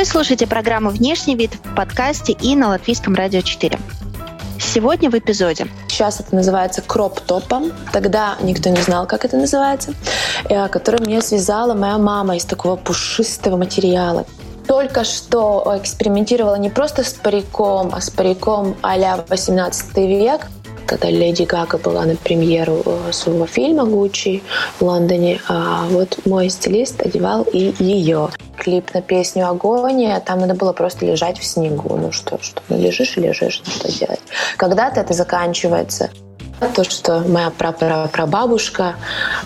Вы слушаете программу «Внешний вид» в подкасте и на Латвийском радио 4. Сегодня в эпизоде. Сейчас это называется кроп-топом. Тогда никто не знал, как это называется. Э, который мне связала моя мама из такого пушистого материала только что экспериментировала не просто с париком, а с париком а-ля 18 век, когда Леди Гага была на премьеру э, своего фильма «Гуччи» в Лондоне, а вот мой стилист одевал и ее. Клип на песню «Агония», там надо было просто лежать в снегу. Ну что, что, ну лежишь и лежишь, ну что делать. Когда-то это заканчивается. То, что моя прабабушка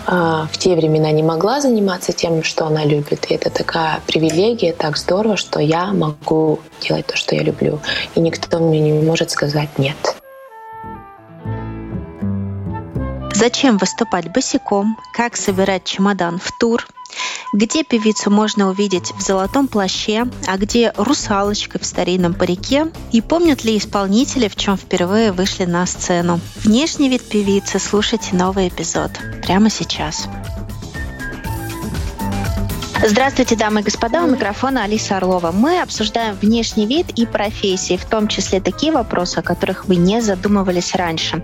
э, в те времена не могла заниматься тем, что она любит. И это такая привилегия, так здорово, что я могу делать то, что я люблю. И никто мне не может сказать «нет». Зачем выступать босиком? Как собирать чемодан в тур? Где певицу можно увидеть в золотом плаще, а где русалочкой в старинном парике? И помнят ли исполнители, в чем впервые вышли на сцену? Внешний вид певицы слушайте новый эпизод прямо сейчас. Здравствуйте, дамы и господа, у микрофона Алиса Орлова. Мы обсуждаем внешний вид и профессии, в том числе такие вопросы, о которых вы не задумывались раньше.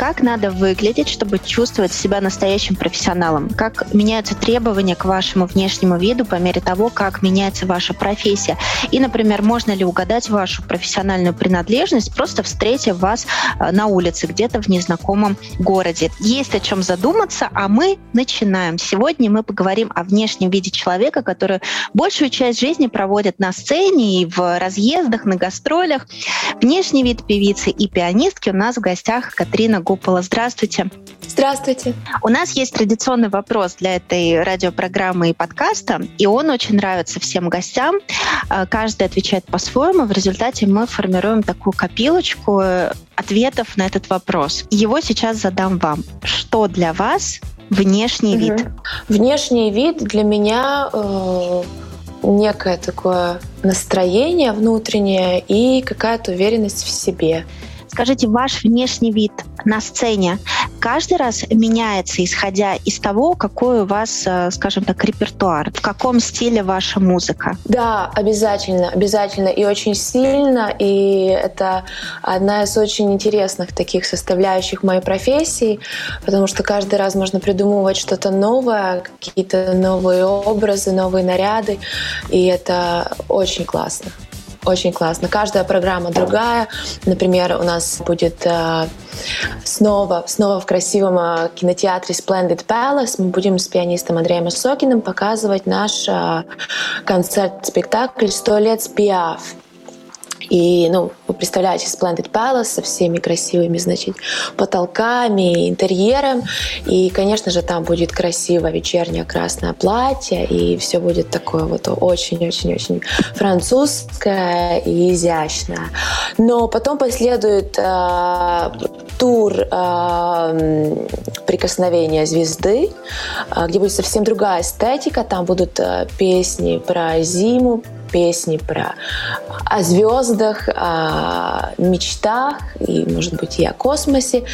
Как надо выглядеть, чтобы чувствовать себя настоящим профессионалом? Как меняются требования к вашему внешнему виду по мере того, как меняется ваша профессия? И, например, можно ли угадать вашу профессиональную принадлежность, просто встретив вас э, на улице, где-то в незнакомом городе? Есть о чем задуматься, а мы начинаем. Сегодня мы поговорим о внешнем виде человека, который большую часть жизни проводит на сцене и в разъездах, на гастролях. Внешний вид певицы и пианистки у нас в гостях Катрина Гупола. Здравствуйте. Здравствуйте. У нас есть традиционный вопрос для этой радиопрограммы и подкаста, и он очень нравится всем гостям. А, каждый отвечает по-своему. В результате мы формируем такую копилочку ответов на этот вопрос. Его сейчас задам вам. Что для вас внешний угу. вид? Внешний вид для меня э, некое такое настроение внутреннее и какая-то уверенность в себе. Скажите, ваш внешний вид на сцене каждый раз меняется, исходя из того, какой у вас, э, скажем так, репертуар, в каком стиле ваша музыка? Да, обязательно, обязательно и очень сильно, и это одна из очень интересных таких составляющих моей профессии, потому что каждый раз можно придумывать что-то новое, какие-то новые образы, новые наряды, и это очень классно. Очень классно. Каждая программа другая. Например, у нас будет э, снова, снова в красивом э, кинотеатре Splendid Palace. Мы будем с пианистом Андреем Осокиным показывать наш э, концерт-спектакль «Сто лет с Пиаф». И, ну, вы представляете Splendid Palace со всеми красивыми, значит, потолками, интерьером. И, конечно же, там будет красивое вечернее красное платье, и все будет такое вот очень-очень-очень французское и изящное. Но потом последует э, тур э, прикосновения звезды, э, где будет совсем другая эстетика. Там будут э, песни про зиму, песни про о звездах, о мечтах и, может быть, и о космосе.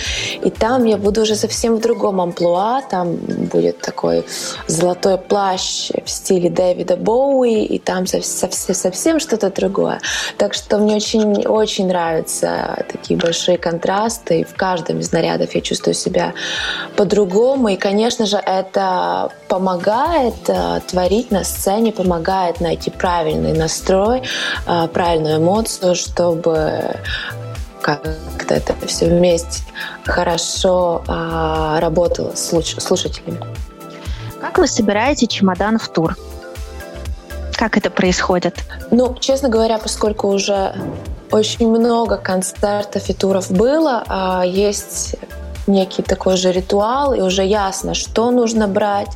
И там я буду уже совсем в другом амплуа. Там будет такой золотой плащ в стиле Дэвида Боуи, и там совсем, совсем что-то другое. Так что мне очень, очень нравятся такие большие контрасты. И в каждом из нарядов я чувствую себя по-другому. И, конечно же, это помогает э, творить на сцене, помогает найти правильный правильный настрой, а, правильную эмоцию, чтобы как-то это все вместе хорошо а, работало с слушателями. Как вы собираете чемодан в тур? Как это происходит? Ну, честно говоря, поскольку уже очень много концертов и туров было, а, есть некий такой же ритуал, и уже ясно, что нужно брать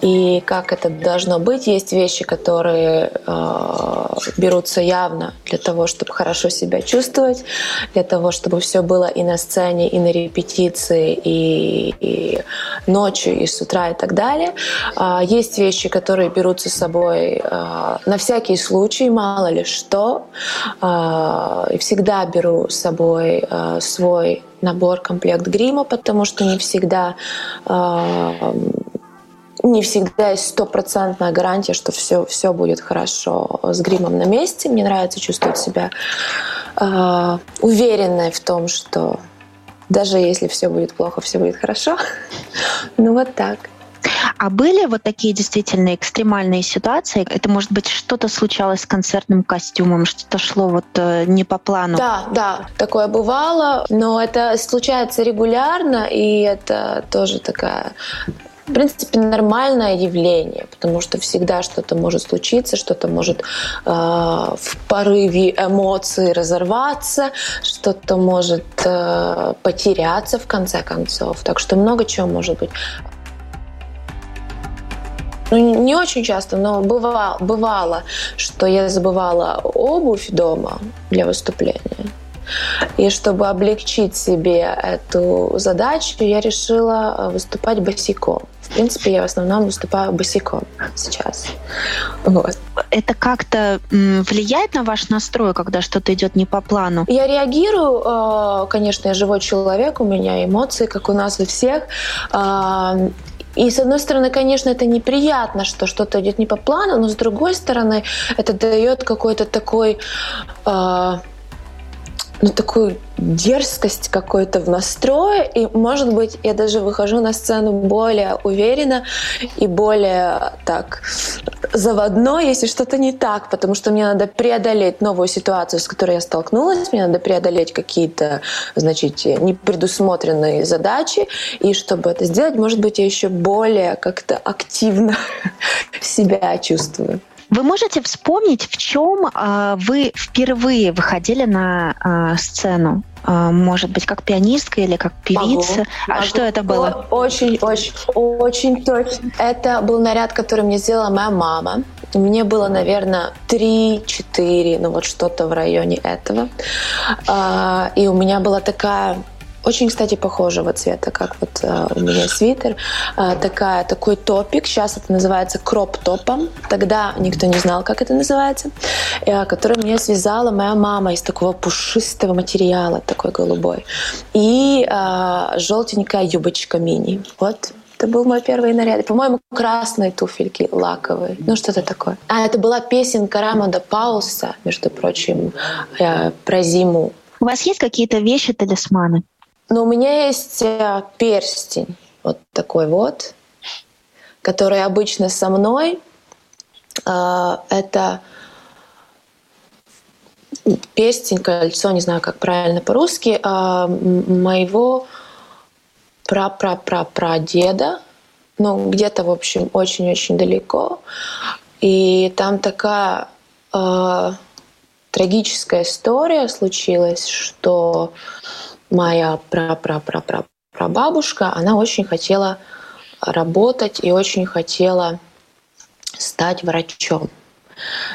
и как это должно быть. Есть вещи, которые э, берутся явно для того, чтобы хорошо себя чувствовать, для того, чтобы все было и на сцене, и на репетиции, и, и ночью, и с утра, и так далее. Э, есть вещи, которые берутся с собой э, на всякий случай, мало ли что. Э, и всегда беру с собой э, свой набор, комплект грима, потому что не всегда э, не всегда есть стопроцентная гарантия, что все, все будет хорошо с гримом на месте. Мне нравится чувствовать себя э, уверенной в том, что даже если все будет плохо, все будет хорошо. ну вот так. А были вот такие действительно экстремальные ситуации? Это, может быть, что-то случалось с концертным костюмом, что-то шло вот э, не по плану? Да, да, такое бывало, но это случается регулярно, и это тоже такая в принципе, нормальное явление, потому что всегда что-то может случиться, что-то может э, в порыве эмоций разорваться, что-то может э, потеряться в конце концов. Так что много чего может быть. Ну, не очень часто, но бывало, бывало, что я забывала обувь дома для выступления. И чтобы облегчить себе эту задачу, я решила э, выступать босиком. В принципе, я в основном выступаю босиком сейчас. Вот. Это как-то влияет на ваш настрой, когда что-то идет не по плану? Я реагирую, э, конечно, я живой человек, у меня эмоции, как у нас у всех. Э, и с одной стороны, конечно, это неприятно, что что-то идет не по плану, но с другой стороны, это дает какой-то такой ну, такую дерзкость какой-то в настрое, и, может быть, я даже выхожу на сцену более уверенно и более так заводной, если что-то не так, потому что мне надо преодолеть новую ситуацию, с которой я столкнулась, мне надо преодолеть какие-то, значит, непредусмотренные задачи, и чтобы это сделать, может быть, я еще более как-то активно себя чувствую. Вы можете вспомнить, в чем э, вы впервые выходили на э, сцену? Э, может быть, как пианистка или как певица? Могу, а могу. что это было? Очень, очень, очень точно. Это был наряд, который мне сделала моя мама. Мне было, наверное, 3-4, ну вот что-то в районе этого. И у меня была такая очень, кстати, похожего цвета, как вот э, у меня свитер. Э, такая, такой топик. Сейчас это называется кроп-топом. Тогда никто не знал, как это называется. Э, который мне связала моя мама из такого пушистого материала, такой голубой. И э, желтенькая юбочка мини. Вот это был мой первый наряд. По-моему, красные туфельки лаковые. Ну, что-то такое. А это была песенка Рамода Пауса, между прочим, э, про зиму. У вас есть какие-то вещи-талисманы? Но у меня есть э, перстень вот такой вот, который обычно со мной. А, это перстень, кольцо, не знаю, как правильно по-русски, а, моего пра-пра-пра-прадеда, ну, где-то, в общем, очень-очень далеко. И там такая э, трагическая история случилась, что моя прабабушка, она очень хотела работать и очень хотела стать врачом.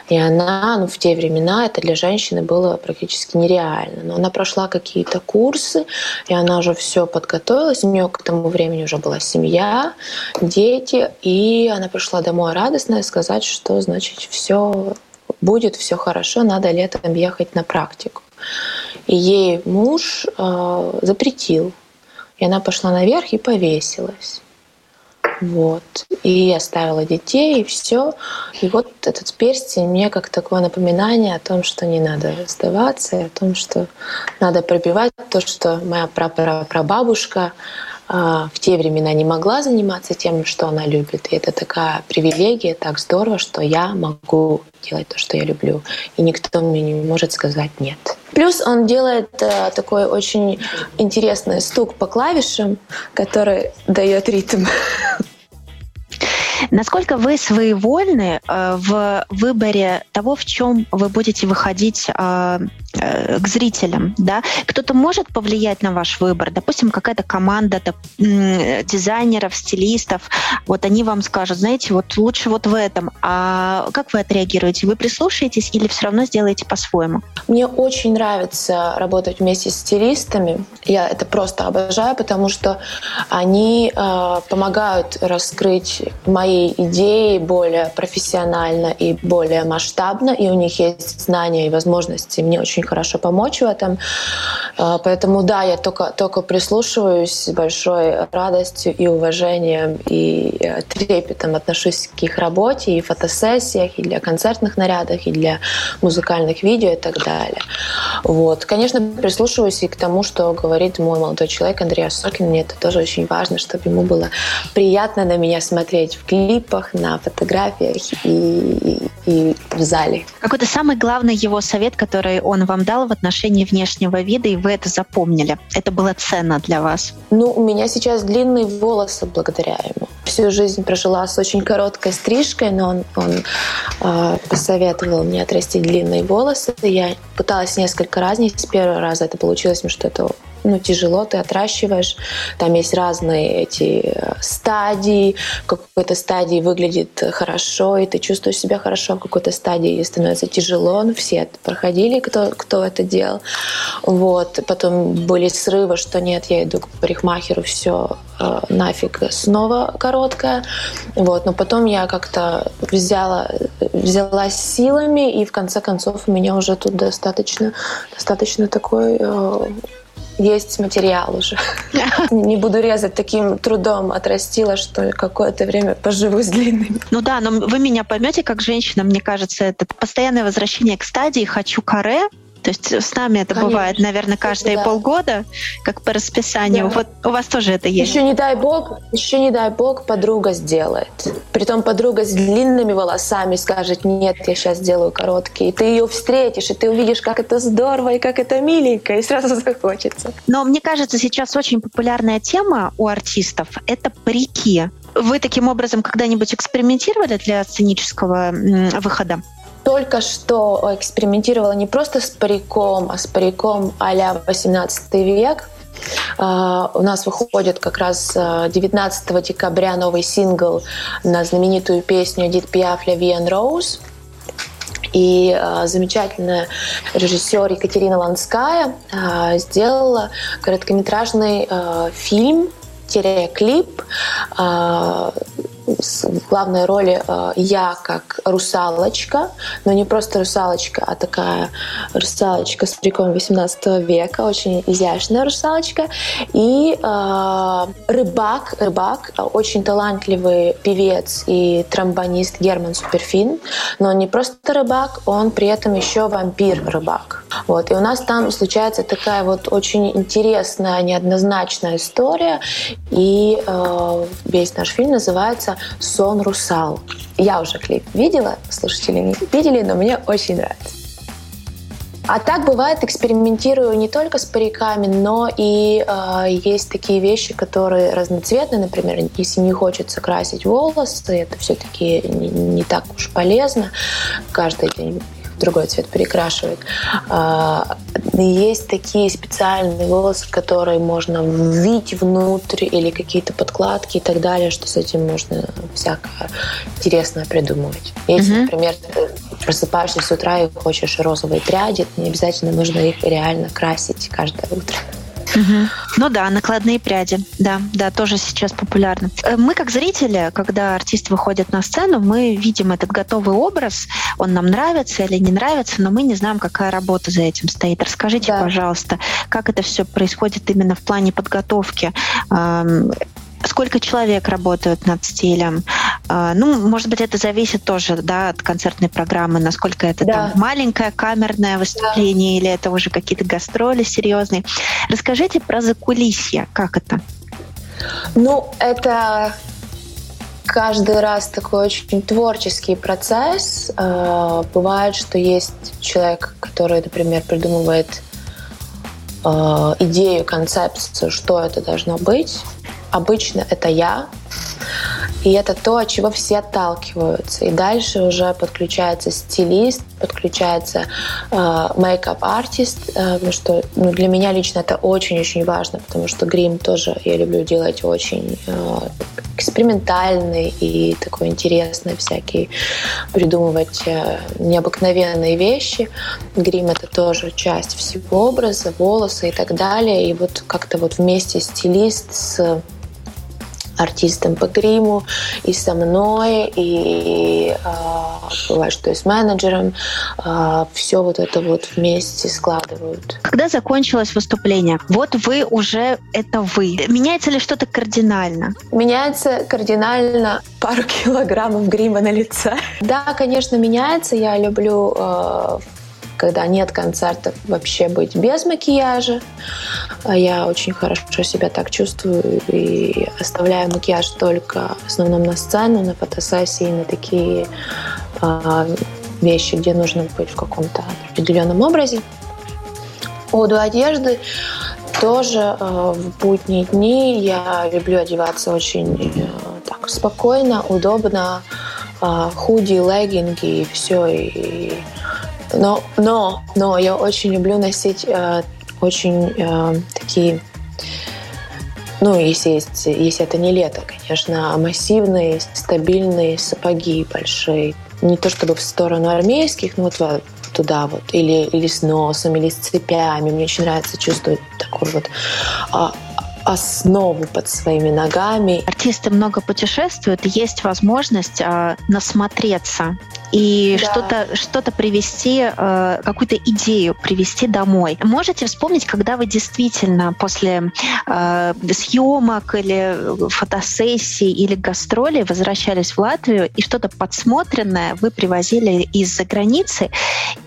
И она, ну, в те времена это для женщины было практически нереально. Но она прошла какие-то курсы, и она уже все подготовилась. У нее к тому времени уже была семья, дети, и она пришла домой радостная сказать, что, значит, все будет, все хорошо, надо летом ехать на практику. И ей муж э, запретил. И она пошла наверх и повесилась. Вот. И оставила детей, и все. И вот этот перстень мне как такое напоминание о том, что не надо сдаваться, и о том, что надо пробивать то, что моя прабабушка а, в те времена не могла заниматься тем, что она любит. И это такая привилегия, так здорово, что я могу делать то, что я люблю. И никто мне не может сказать «нет». Плюс он делает э, такой очень интересный стук по клавишам, который дает ритм. Насколько вы своевольны э, в выборе того, в чем вы будете выходить э, э, к зрителям, да? Кто-то может повлиять на ваш выбор, допустим, какая-то команда дизайнеров, стилистов, вот они вам скажут, знаете, вот лучше вот в этом. А как вы отреагируете? Вы прислушаетесь или все равно сделаете по-своему? Мне очень нравится работать вместе с стилистами. Я это просто обожаю, потому что они э, помогают раскрыть мои идеи более профессионально и более масштабно, и у них есть знания и возможности мне очень очень хорошо помочь в этом. А, поэтому да, я только, только прислушиваюсь с большой радостью и уважением и э, трепетом отношусь к их работе и фотосессиях, и для концертных нарядов, и для музыкальных видео и так далее. Вот. Конечно, прислушиваюсь и к тому, что говорит мой молодой человек Андрей Осокин. Мне это тоже очень важно, чтобы ему было приятно на меня смотреть в клипах, на фотографиях и, и, и в зале. Какой-то самый главный его совет, который он вам дал в отношении внешнего вида, и вы это запомнили? Это было ценно для вас? Ну, у меня сейчас длинные волосы благодаря ему. Всю жизнь прожила с очень короткой стрижкой, но он, он э, посоветовал мне отрастить длинные волосы. Я пыталась несколько раз, не с первого раза это получилось, что это ну, тяжело, ты отращиваешь. Там есть разные эти э, стадии. В какой-то стадии выглядит хорошо, и ты чувствуешь себя хорошо, в какой-то стадии становится тяжело. Ну, все проходили, кто, кто это делал. Вот. Потом были срывы, что нет, я иду к парикмахеру, все, э, нафиг, снова короткая. Вот. Но потом я как-то взяла, взялась силами, и в конце концов у меня уже тут достаточно, достаточно такой э, есть материал уже. Не буду резать таким трудом, отрастила, что какое-то время поживу с длинными. Ну да, но вы меня поймете, как женщина, мне кажется, это постоянное возвращение к стадии «хочу каре», то есть с нами это Конечно. бывает, наверное, каждые да. полгода, как по расписанию. Да. Вот у вас тоже это есть. Еще не дай бог, еще не дай бог, подруга сделает. Притом подруга с длинными волосами скажет, нет, я сейчас сделаю короткие. И ты ее встретишь, и ты увидишь, как это здорово и как это миленько, и сразу захочется. Но мне кажется, сейчас очень популярная тема у артистов — это парики. Вы таким образом когда-нибудь экспериментировали для сценического выхода? Только что экспериментировала не просто с париком, а с париком а-ля 18 век. Uh, у нас выходит как раз 19 а, декабря новый сингл на знаменитую песню Эдит Пиаф «La Vie Rose». И э, замечательная режиссер Екатерина Ланская э, сделала короткометражный э, фильм клип э, в главной роли э, я как русалочка, но не просто русалочка, а такая русалочка с приколом 18 века, очень изящная русалочка. И э, рыбак, рыбак, очень талантливый певец и тромбонист Герман Суперфин, но он не просто рыбак, он при этом еще вампир-рыбак. Вот. И у нас там случается такая вот очень интересная, неоднозначная история, и э, весь наш фильм называется «Сон русал». Я уже клип видела, слушатели не видели, но мне очень нравится. А так бывает, экспериментирую не только с париками, но и э, есть такие вещи, которые разноцветные, например, если не хочется красить волосы, это все-таки не, не так уж полезно каждый день другой цвет перекрашивает. А, есть такие специальные волосы, которые можно ввить внутрь или какие-то подкладки и так далее, что с этим можно всякое интересное придумывать. Если, mm-hmm. например, ты просыпаешься с утра и хочешь розовые пряди, не обязательно нужно их реально красить каждое утро. Угу. Ну да, накладные пряди, да, да, тоже сейчас популярны. Э, мы как зрители, когда артист выходит на сцену, мы видим этот готовый образ, он нам нравится или не нравится, но мы не знаем, какая работа за этим стоит. Расскажите, да. пожалуйста, как это все происходит именно в плане подготовки сколько человек работают над стилем. А, ну, может быть, это зависит тоже да, от концертной программы, насколько это да. там маленькое камерное выступление да. или это уже какие-то гастроли серьезные. Расскажите про закулисье, как это? Ну, это каждый раз такой очень творческий процесс. А, бывает, что есть человек, который, например, придумывает а, идею, концепцию, что это должно быть обычно это я, и это то, от чего все отталкиваются. И дальше уже подключается стилист, подключается мейкап-артист, э, потому что ну, для меня лично это очень-очень важно, потому что грим тоже я люблю делать очень uh, экспериментальный и такой интересный, всякий, придумывать uh, необыкновенные вещи. Грим — это тоже часть всего образа, волосы и так далее. И вот как-то вот вместе стилист с артистом по гриму, и со мной, и э, бывает, что и с менеджером. Э, а, все вот это вот вместе складывают. Когда закончилось выступление, вот вы уже это вы. Меняется ли что-то кардинально? Меняется кардинально пару килограммов грима на лице. Да, конечно, меняется. Я люблю э, когда нет концертов, вообще быть без макияжа. А я очень хорошо себя так чувствую и оставляю макияж только в основном на сцену, на фотосессии, на такие э, вещи, где нужно быть в каком-то определенном образе. Поводу одежды тоже э, в будние дни я люблю одеваться очень э, так спокойно, удобно, э, худи, леггинги и все, и но, но, но я очень люблю носить э, очень э, такие, ну, если, есть, если это не лето, конечно, массивные, стабильные сапоги большие. Не то чтобы в сторону армейских, но вот туда вот, или, или с носом, или с цепями. Мне очень нравится чувствовать такой вот а, основу под своими ногами. Артисты много путешествуют, есть возможность э, насмотреться и да. что-то что привести, э, какую-то идею привести домой. Можете вспомнить, когда вы действительно после э, съемок или фотосессий или гастролей возвращались в Латвию и что-то подсмотренное вы привозили из-за границы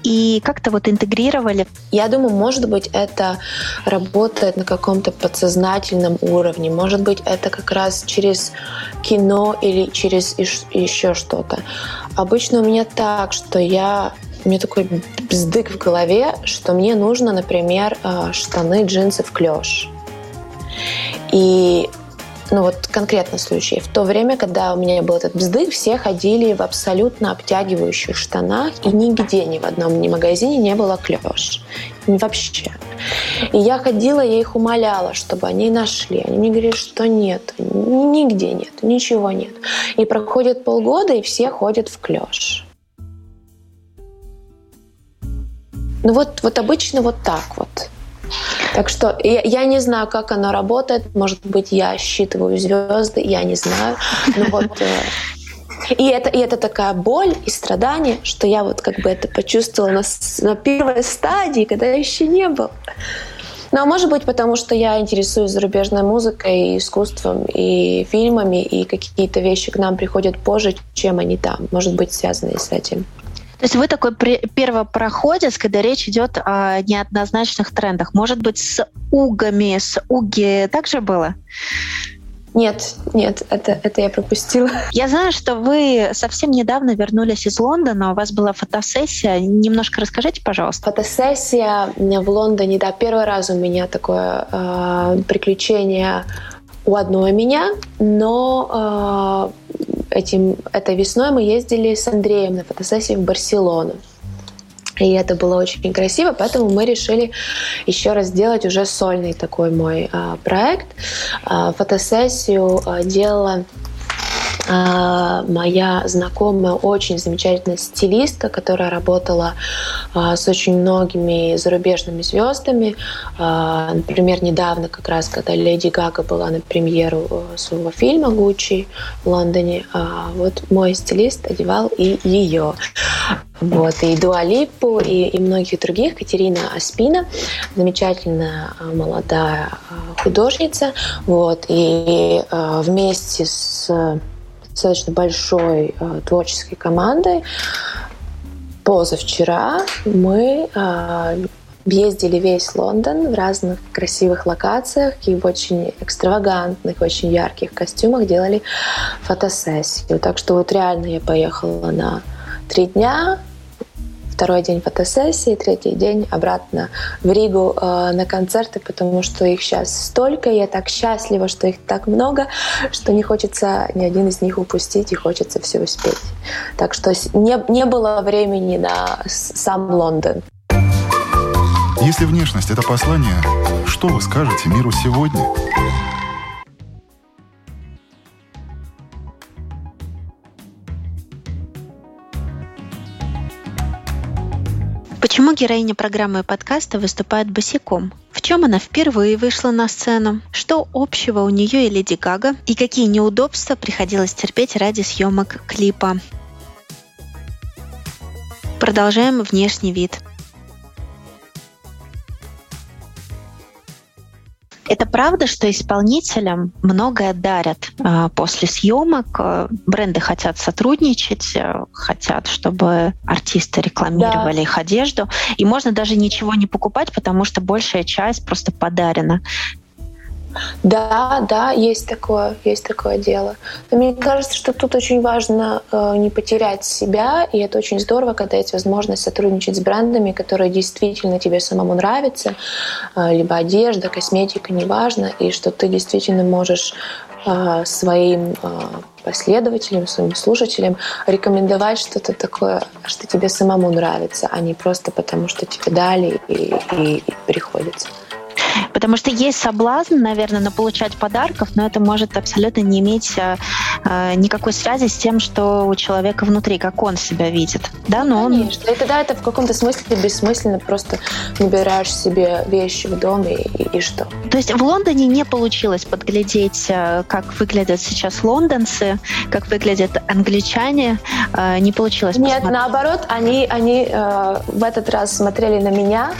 и как-то вот интегрировали? Я думаю, может быть, это работает на каком-то подсознательном уровне. Может быть, это как раз через кино или через еще что-то. Обычно у меня так, что я у меня такой бздык в голове, что мне нужно, например, э, штаны, джинсы в клеш. И ну вот конкретно случай. В то время, когда у меня был этот бздык, все ходили в абсолютно обтягивающих штанах, и нигде, ни в одном ни магазине не было клеш. Вообще. И я ходила, я их умоляла, чтобы они нашли. Они мне говорили, что нет, нигде нет, ничего нет. И проходит полгода, и все ходят в клеш. Ну вот, вот обычно вот так вот. Так что я, я не знаю, как оно работает. Может быть, я считываю звезды, я не знаю. Но вот э, и это, и это такая боль и страдание, что я вот как бы это почувствовала на, на первой стадии, когда я еще не был. Ну, а может быть, потому что я интересуюсь зарубежной музыкой, и искусством, и фильмами, и какие-то вещи к нам приходят позже, чем они там. Может быть, связанные с этим. То есть вы такой первопроходец, когда речь идет о неоднозначных трендах. Может быть, с угами, с уги также было? Нет, нет, это, это я пропустила. Я знаю, что вы совсем недавно вернулись из Лондона, у вас была фотосессия. Немножко расскажите, пожалуйста. Фотосессия в Лондоне, да, первый раз у меня такое э, приключение у одной меня, но э, этим, этой весной мы ездили с Андреем на фотосессию в Барселону. И это было очень красиво, поэтому мы решили еще раз сделать уже сольный такой мой э, проект. Э, фотосессию э, делала моя знакомая, очень замечательная стилистка, которая работала а, с очень многими зарубежными звездами. А, например, недавно, как раз, когда Леди Гага была на премьеру э, своего фильма «Гуччи» в Лондоне, вот мой стилист одевал и ее. Вот, и Дуалипу, и, и многих других. Катерина Аспина, замечательная молодая художница. Вот, и вместе с достаточно большой э, творческой командой. Позавчера мы э, ездили весь Лондон в разных красивых локациях и в очень экстравагантных, очень ярких костюмах делали фотосессию. Так что вот реально я поехала на три дня, второй день фотосессии, третий день обратно в Ригу э, на концерты, потому что их сейчас столько, и я так счастлива, что их так много, что не хочется ни один из них упустить, и хочется все успеть. Так что не, не было времени на сам Лондон. Если внешность — это послание, что вы скажете миру сегодня? Героиня программы и подкаста выступает босиком. В чем она впервые вышла на сцену? Что общего у нее и Леди Гага? И какие неудобства приходилось терпеть ради съемок клипа? Продолжаем внешний вид. Это правда, что исполнителям многое дарят э, после съемок. Э, бренды хотят сотрудничать, э, хотят, чтобы артисты рекламировали да. их одежду. И можно даже ничего не покупать, потому что большая часть просто подарена. Да, да, есть такое, есть такое дело. Но мне кажется, что тут очень важно э, не потерять себя, и это очень здорово, когда есть возможность сотрудничать с брендами, которые действительно тебе самому нравятся, э, либо одежда, косметика, неважно, и что ты действительно можешь э, своим э, последователям, своим слушателям рекомендовать что-то такое, что тебе самому нравится, а не просто потому, что тебе дали и, и, и приходится. Потому что есть соблазн, наверное, на получать подарков, но это может абсолютно не иметь э, э, никакой связи с тем, что у человека внутри, как он себя видит. Да, но он... Конечно. И тогда это в каком-то смысле бессмысленно. Просто набираешь себе вещи в дом и, и, и что. То есть в Лондоне не получилось подглядеть, э, как выглядят сейчас лондонцы, как выглядят англичане. Э, не получилось Нет, посмотреть. наоборот, они, они э, в этот раз смотрели на меня,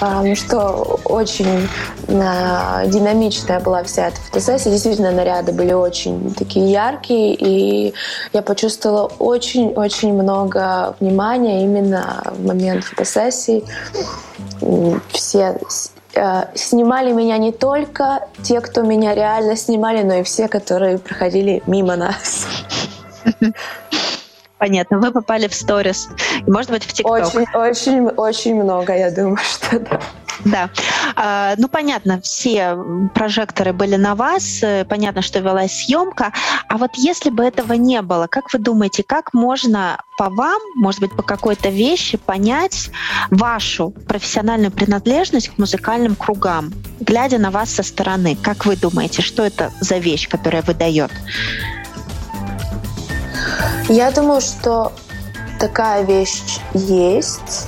э, что очень динамичная была вся эта фотосессия. Действительно, наряды были очень такие яркие, и я почувствовала очень-очень много внимания именно в момент фотосессии. Все э, снимали меня не только те, кто меня реально снимали, но и все, которые проходили мимо нас. Понятно, вы попали в сторис. Может быть, в ТикТок. Очень, очень, очень много, я думаю, что да. Да. А, ну, понятно, все прожекторы были на вас, э, понятно, что велась съемка. А вот если бы этого не было, как вы думаете, как можно по вам, может быть, по какой-то вещи понять вашу профессиональную принадлежность к музыкальным кругам, глядя на вас со стороны? Как вы думаете, что это за вещь, которая выдает? Я думаю, что такая вещь есть.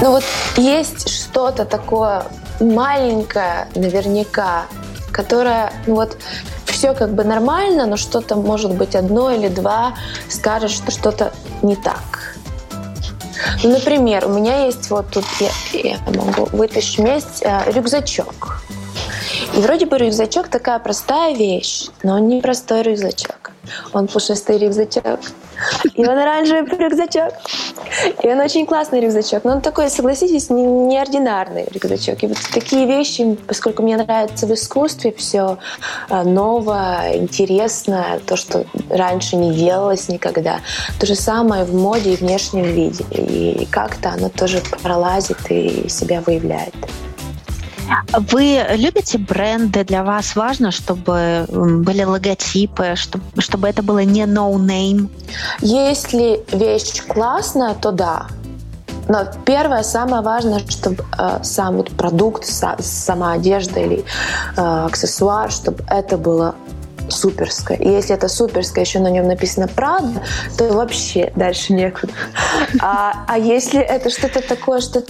Ну вот есть что-то такое маленькое, наверняка, которое, ну вот, все как бы нормально, но что-то может быть одно или два скажет, что что-то не так. Ну, например, у меня есть вот тут, я, я могу вытащить вместе э, рюкзачок. И вроде бы рюкзачок такая простая вещь, но он не простой рюкзачок. Он пушистый рюкзачок. И он оранжевый рюкзачок. И он очень классный рюкзачок. Но он такой, согласитесь, неординарный рюкзачок. И вот такие вещи, поскольку мне нравится в искусстве все а, новое, интересное, то, что раньше не делалось никогда. То же самое в моде и внешнем виде. И как-то оно тоже пролазит и себя выявляет. Вы любите бренды? Для вас важно, чтобы были логотипы, чтобы, чтобы это было не no-name? Если вещь классная, то да. Но первое, самое важное, чтобы э, сам вот продукт, са, сама одежда или э, аксессуар, чтобы это было суперское. И если это суперское, еще на нем написано «Правда», то вообще дальше некуда. А, а если это что-то такое, что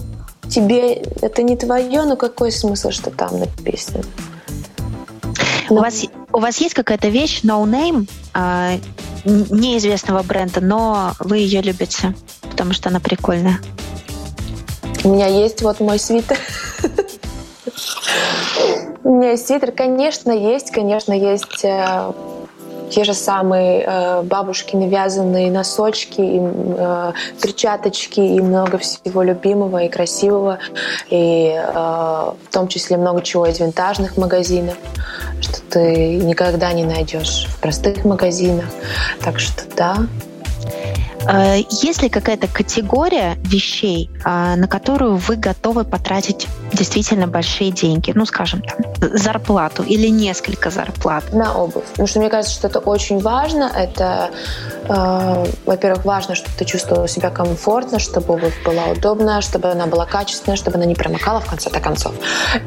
тебе это не твое, но какой смысл, что там написано? У вас, у вас есть какая-то вещь, no name, э, неизвестного бренда, но вы ее любите, потому что она прикольная? У меня есть вот мой свитер. У меня есть свитер, конечно, есть, конечно, есть э, те же самые э, бабушки навязанные носочки, и, э, перчаточки и много всего любимого и красивого, и э, в том числе много чего из винтажных магазинов, что ты никогда не найдешь в простых магазинах. Так что да, есть ли какая-то категория вещей, э, на которую вы готовы потратить действительно большие деньги? Ну, скажем, там, зарплату или несколько зарплат? На обувь. Потому что мне кажется, что это очень важно. Это, э, во-первых, важно, чтобы ты чувствовала себя комфортно, чтобы обувь была удобная, чтобы она была качественная, чтобы она не промокала в конце-то концов.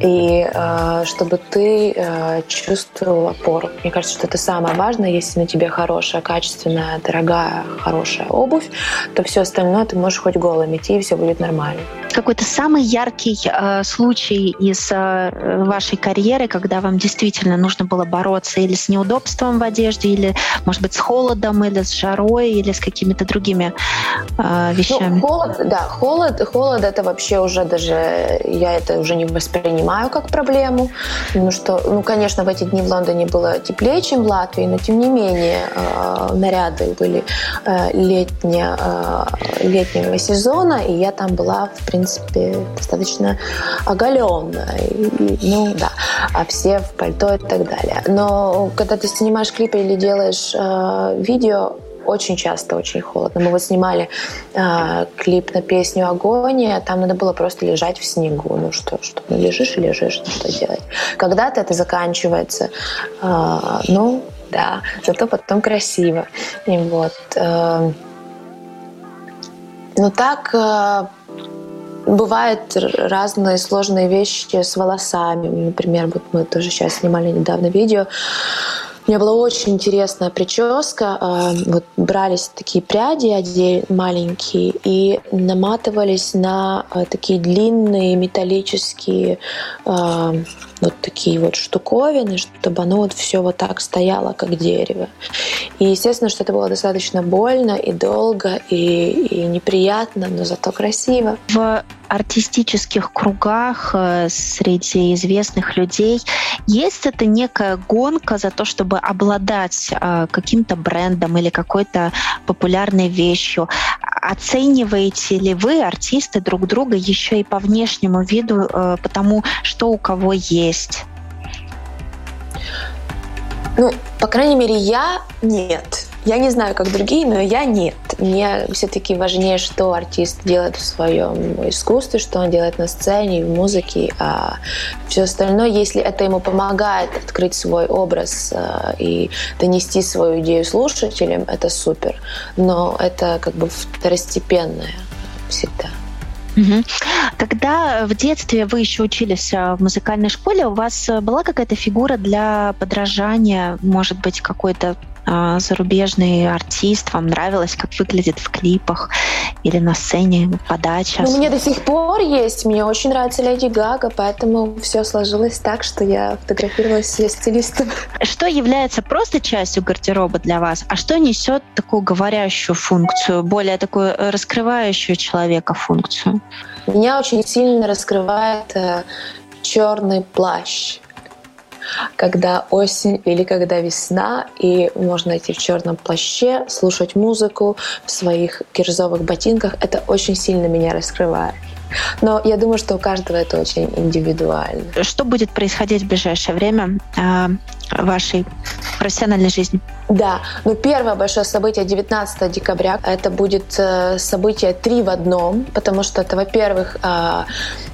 И э, чтобы ты э, чувствовал опору. Мне кажется, что это самое важное, если на тебе хорошая, качественная, дорогая, хорошая обувь обувь, то все остальное ты можешь хоть голым идти, и все будет нормально. Какой-то самый яркий э, случай из э, вашей карьеры, когда вам действительно нужно было бороться или с неудобством в одежде, или, может быть, с холодом, или с жарой, или с какими-то другими э, вещами? Ну, холод, да, холод, холод это вообще уже даже я это уже не воспринимаю как проблему, потому что, ну, конечно, в эти дни в Лондоне было теплее, чем в Латвии, но тем не менее э, наряды были э, летние, э, летнего сезона, и я там была, в принципе, принципе, достаточно оголенная. И, ну, да. А все в пальто и так далее. Но когда ты снимаешь клипы или делаешь э, видео, очень часто очень холодно. Мы вот снимали э, клип на песню «Агония», там надо было просто лежать в снегу. Ну что, что ну, лежишь и лежишь, что делать. Когда-то это заканчивается. Э, ну, да, зато потом красиво. И вот. Э, ну так, э, Бывают разные сложные вещи с волосами. Например, вот мы тоже сейчас снимали недавно видео. У меня была очень интересная прическа. А, вот брались такие пряди маленькие и наматывались на а, такие длинные металлические а, вот такие вот штуковины, чтобы оно вот все вот так стояло, как дерево. И естественно, что это было достаточно больно и долго, и, и неприятно, но зато красиво. В артистических кругах э, среди известных людей есть это некая гонка за то, чтобы обладать э, каким-то брендом или какой-то популярной вещью. Оцениваете ли вы, артисты, друг друга еще и по внешнему виду, э, потому что у кого есть? Ну, по крайней мере, я нет. Я не знаю, как другие, но я нет. Мне все-таки важнее, что артист делает в своем искусстве, что он делает на сцене, в музыке, а все остальное, если это ему помогает открыть свой образ э, и донести свою идею слушателям, это супер. Но это как бы второстепенное всегда. Когда в детстве вы еще учились а, в музыкальной школе, у вас э, была какая-то фигура для подражания, может быть, какой-то зарубежный артист, вам нравилось, как выглядит в клипах или на сцене подача? Ну, мне до сих пор есть. Мне очень нравится Леди Гага, поэтому все сложилось так, что я фотографировалась с стилистом. Что является просто частью гардероба для вас, а что несет такую говорящую функцию, более такую раскрывающую человека функцию? Меня очень сильно раскрывает э, черный плащ когда осень или когда весна, и можно идти в черном плаще, слушать музыку в своих кирзовых ботинках. Это очень сильно меня раскрывает. Но я думаю, что у каждого это очень индивидуально. Что будет происходить в ближайшее время э, в вашей профессиональной жизни? Да, ну первое большое событие 19 декабря. Это будет э, событие три в одном, потому что это, во-первых, э,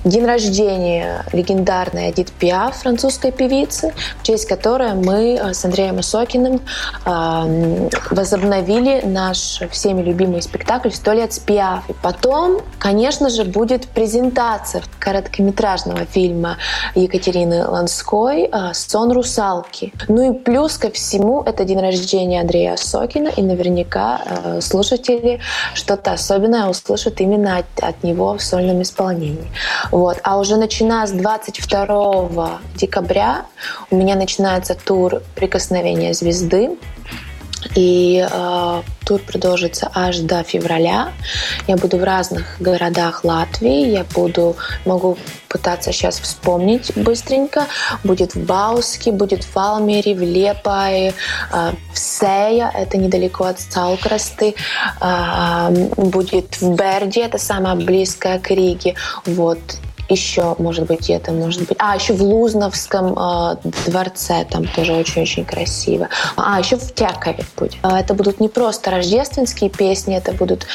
день рождения легендарной Эдит Пиаф, французской певицы, в честь которой мы э, с Андреем Осокиным возобновили наш всеми любимый спектакль «Сто лет с Пиаф». И потом, конечно же, будет презентация короткометражного фильма Екатерины Ланской «Сон русалки». Ну и плюс ко всему, это день рождения рождения Андрея Сокина, и наверняка э, слушатели что-то особенное услышат именно от, от него в сольном исполнении. Вот. А уже начиная с 22 декабря у меня начинается тур «Прикосновение звезды», и э, тур продолжится аж до февраля. Я буду в разных городах Латвии. Я буду, могу пытаться сейчас вспомнить быстренько. Будет в Бауске, будет в Валмере, в Лепае, э, в Сея, это недалеко от Салкрасты. Э, будет в Берде, это самое близкое к Риге. Вот еще, может быть, это может быть... А, еще в Лузновском э, дворце, там тоже очень-очень красиво. А, еще в Тякове будет. А, это будут не просто рождественские песни, это будут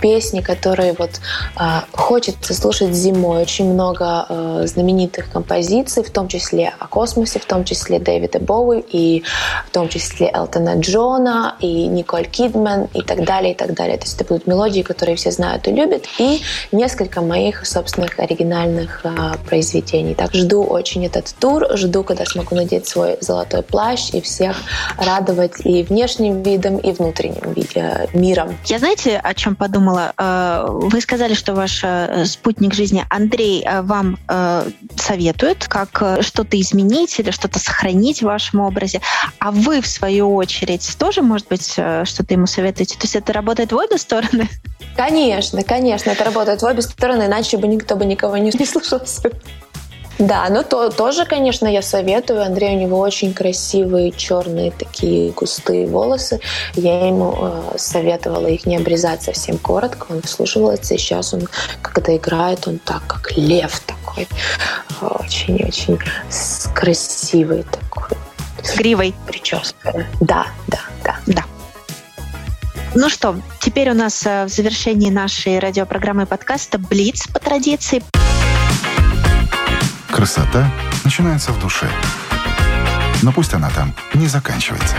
песни, которые вот э, хочется слушать зимой. Очень много э, знаменитых композиций, в том числе о космосе, в том числе Дэвида Боуи, и в том числе Элтона Джона, и Николь Кидман, и так далее, и так далее. То есть это будут мелодии, которые все знают и любят, и несколько моих собственных оригинальных музыкальных а, произведений. Так жду очень этот тур, жду, когда смогу надеть свой золотой плащ и всех радовать и внешним видом, и внутренним э, миром. Я знаете, о чем подумала? Э, вы сказали, что ваш э, спутник жизни Андрей вам советует, как что-то изменить или что-то сохранить в вашем образе, а вы, в свою очередь, тоже, может быть, что-то ему советуете? То есть это работает в обе стороны? Конечно, конечно, это работает в обе стороны, иначе бы никто бы никого не, не слушался. Да, но то, тоже, конечно, я советую. Андрей, у него очень красивые черные такие густые волосы. Я ему э, советовала их не обрезать совсем коротко. Он вслушивался, и сейчас он, когда играет, он так, как лев такой. Очень-очень красивый такой. С гривой. Прическа. Да, да, да. Да. Ну что, теперь у нас э, в завершении нашей радиопрограммы подкаста «Блиц» по традиции. Красота начинается в душе. Но пусть она там не заканчивается.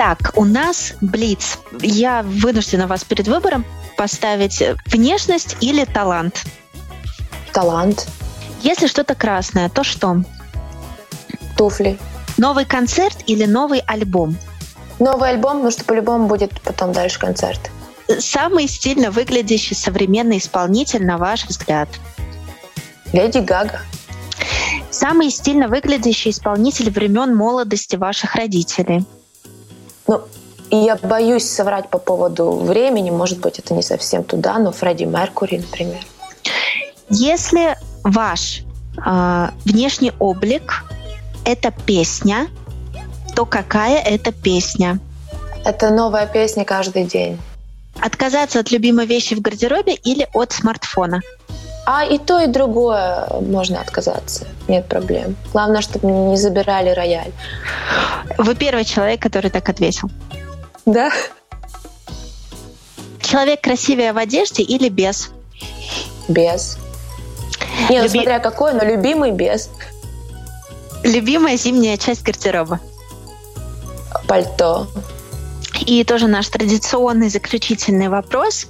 Итак, у нас Блиц. Я вынуждена вас перед выбором поставить внешность или талант. Талант. Если что-то красное, то что? Туфли. Новый концерт или новый альбом? Новый альбом, потому что по-любому будет потом дальше концерт. Самый стильно выглядящий современный исполнитель, на ваш взгляд? Леди Гага. Самый стильно выглядящий исполнитель времен молодости ваших родителей? Ну, я боюсь соврать по поводу времени, может быть, это не совсем туда, но Фредди Меркури, например. Если ваш э, внешний облик — это песня, то какая это песня? Это новая песня каждый день. Отказаться от любимой вещи в гардеробе или от смартфона? А и то, и другое можно отказаться. Нет проблем. Главное, чтобы не забирали рояль. Вы первый человек, который так ответил. Да. Человек красивее в одежде или без? Без. Не, ну, Люби... смотря какой, но любимый без. Любимая зимняя часть гардероба? Пальто. И тоже наш традиционный заключительный вопрос.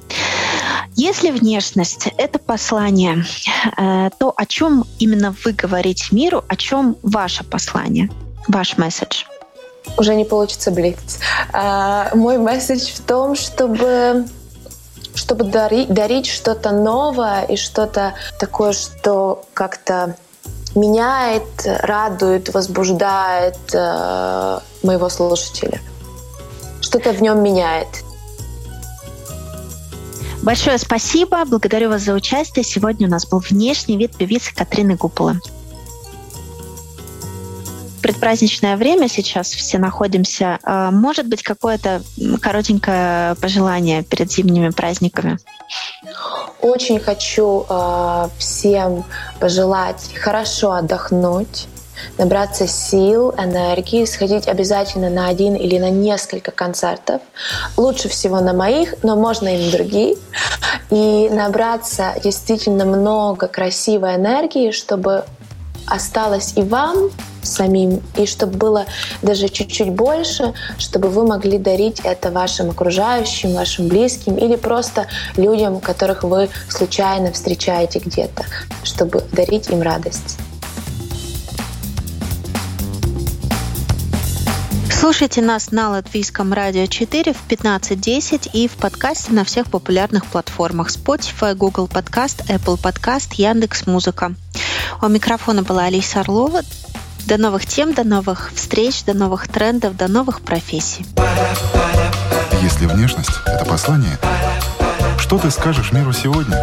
Если внешность — это послание, э, то о чем именно вы говорите миру, о чем ваше послание, ваш месседж? Уже не получится блиц. А, мой месседж в том, чтобы чтобы дарить, дарить что-то новое и что-то такое, что как-то меняет, радует, возбуждает э, моего слушателя. Что-то в нем меняет. Большое спасибо. Благодарю вас за участие. Сегодня у нас был внешний вид певицы Катрины Гуполы. Предпраздничное время сейчас все находимся. А, может быть, какое-то коротенькое пожелание перед зимними праздниками? Очень хочу э, всем пожелать хорошо отдохнуть, набраться сил, энергии, сходить обязательно на один или на несколько концертов. Лучше всего на моих, но можно и на другие. И набраться действительно много красивой энергии, чтобы осталось и вам самим, и чтобы было даже чуть-чуть больше, чтобы вы могли дарить это вашим окружающим, вашим близким или просто людям, которых вы случайно встречаете где-то, чтобы дарить им радость. Слушайте нас на Латвийском радио 4 в 15.10 и в подкасте на всех популярных платформах Spotify, Google Podcast, Apple Podcast, Яндекс Музыка. У микрофона была Алиса Орлова. До новых тем, до новых встреч, до новых трендов, до новых профессий. Если внешность — это послание, что ты скажешь миру сегодня?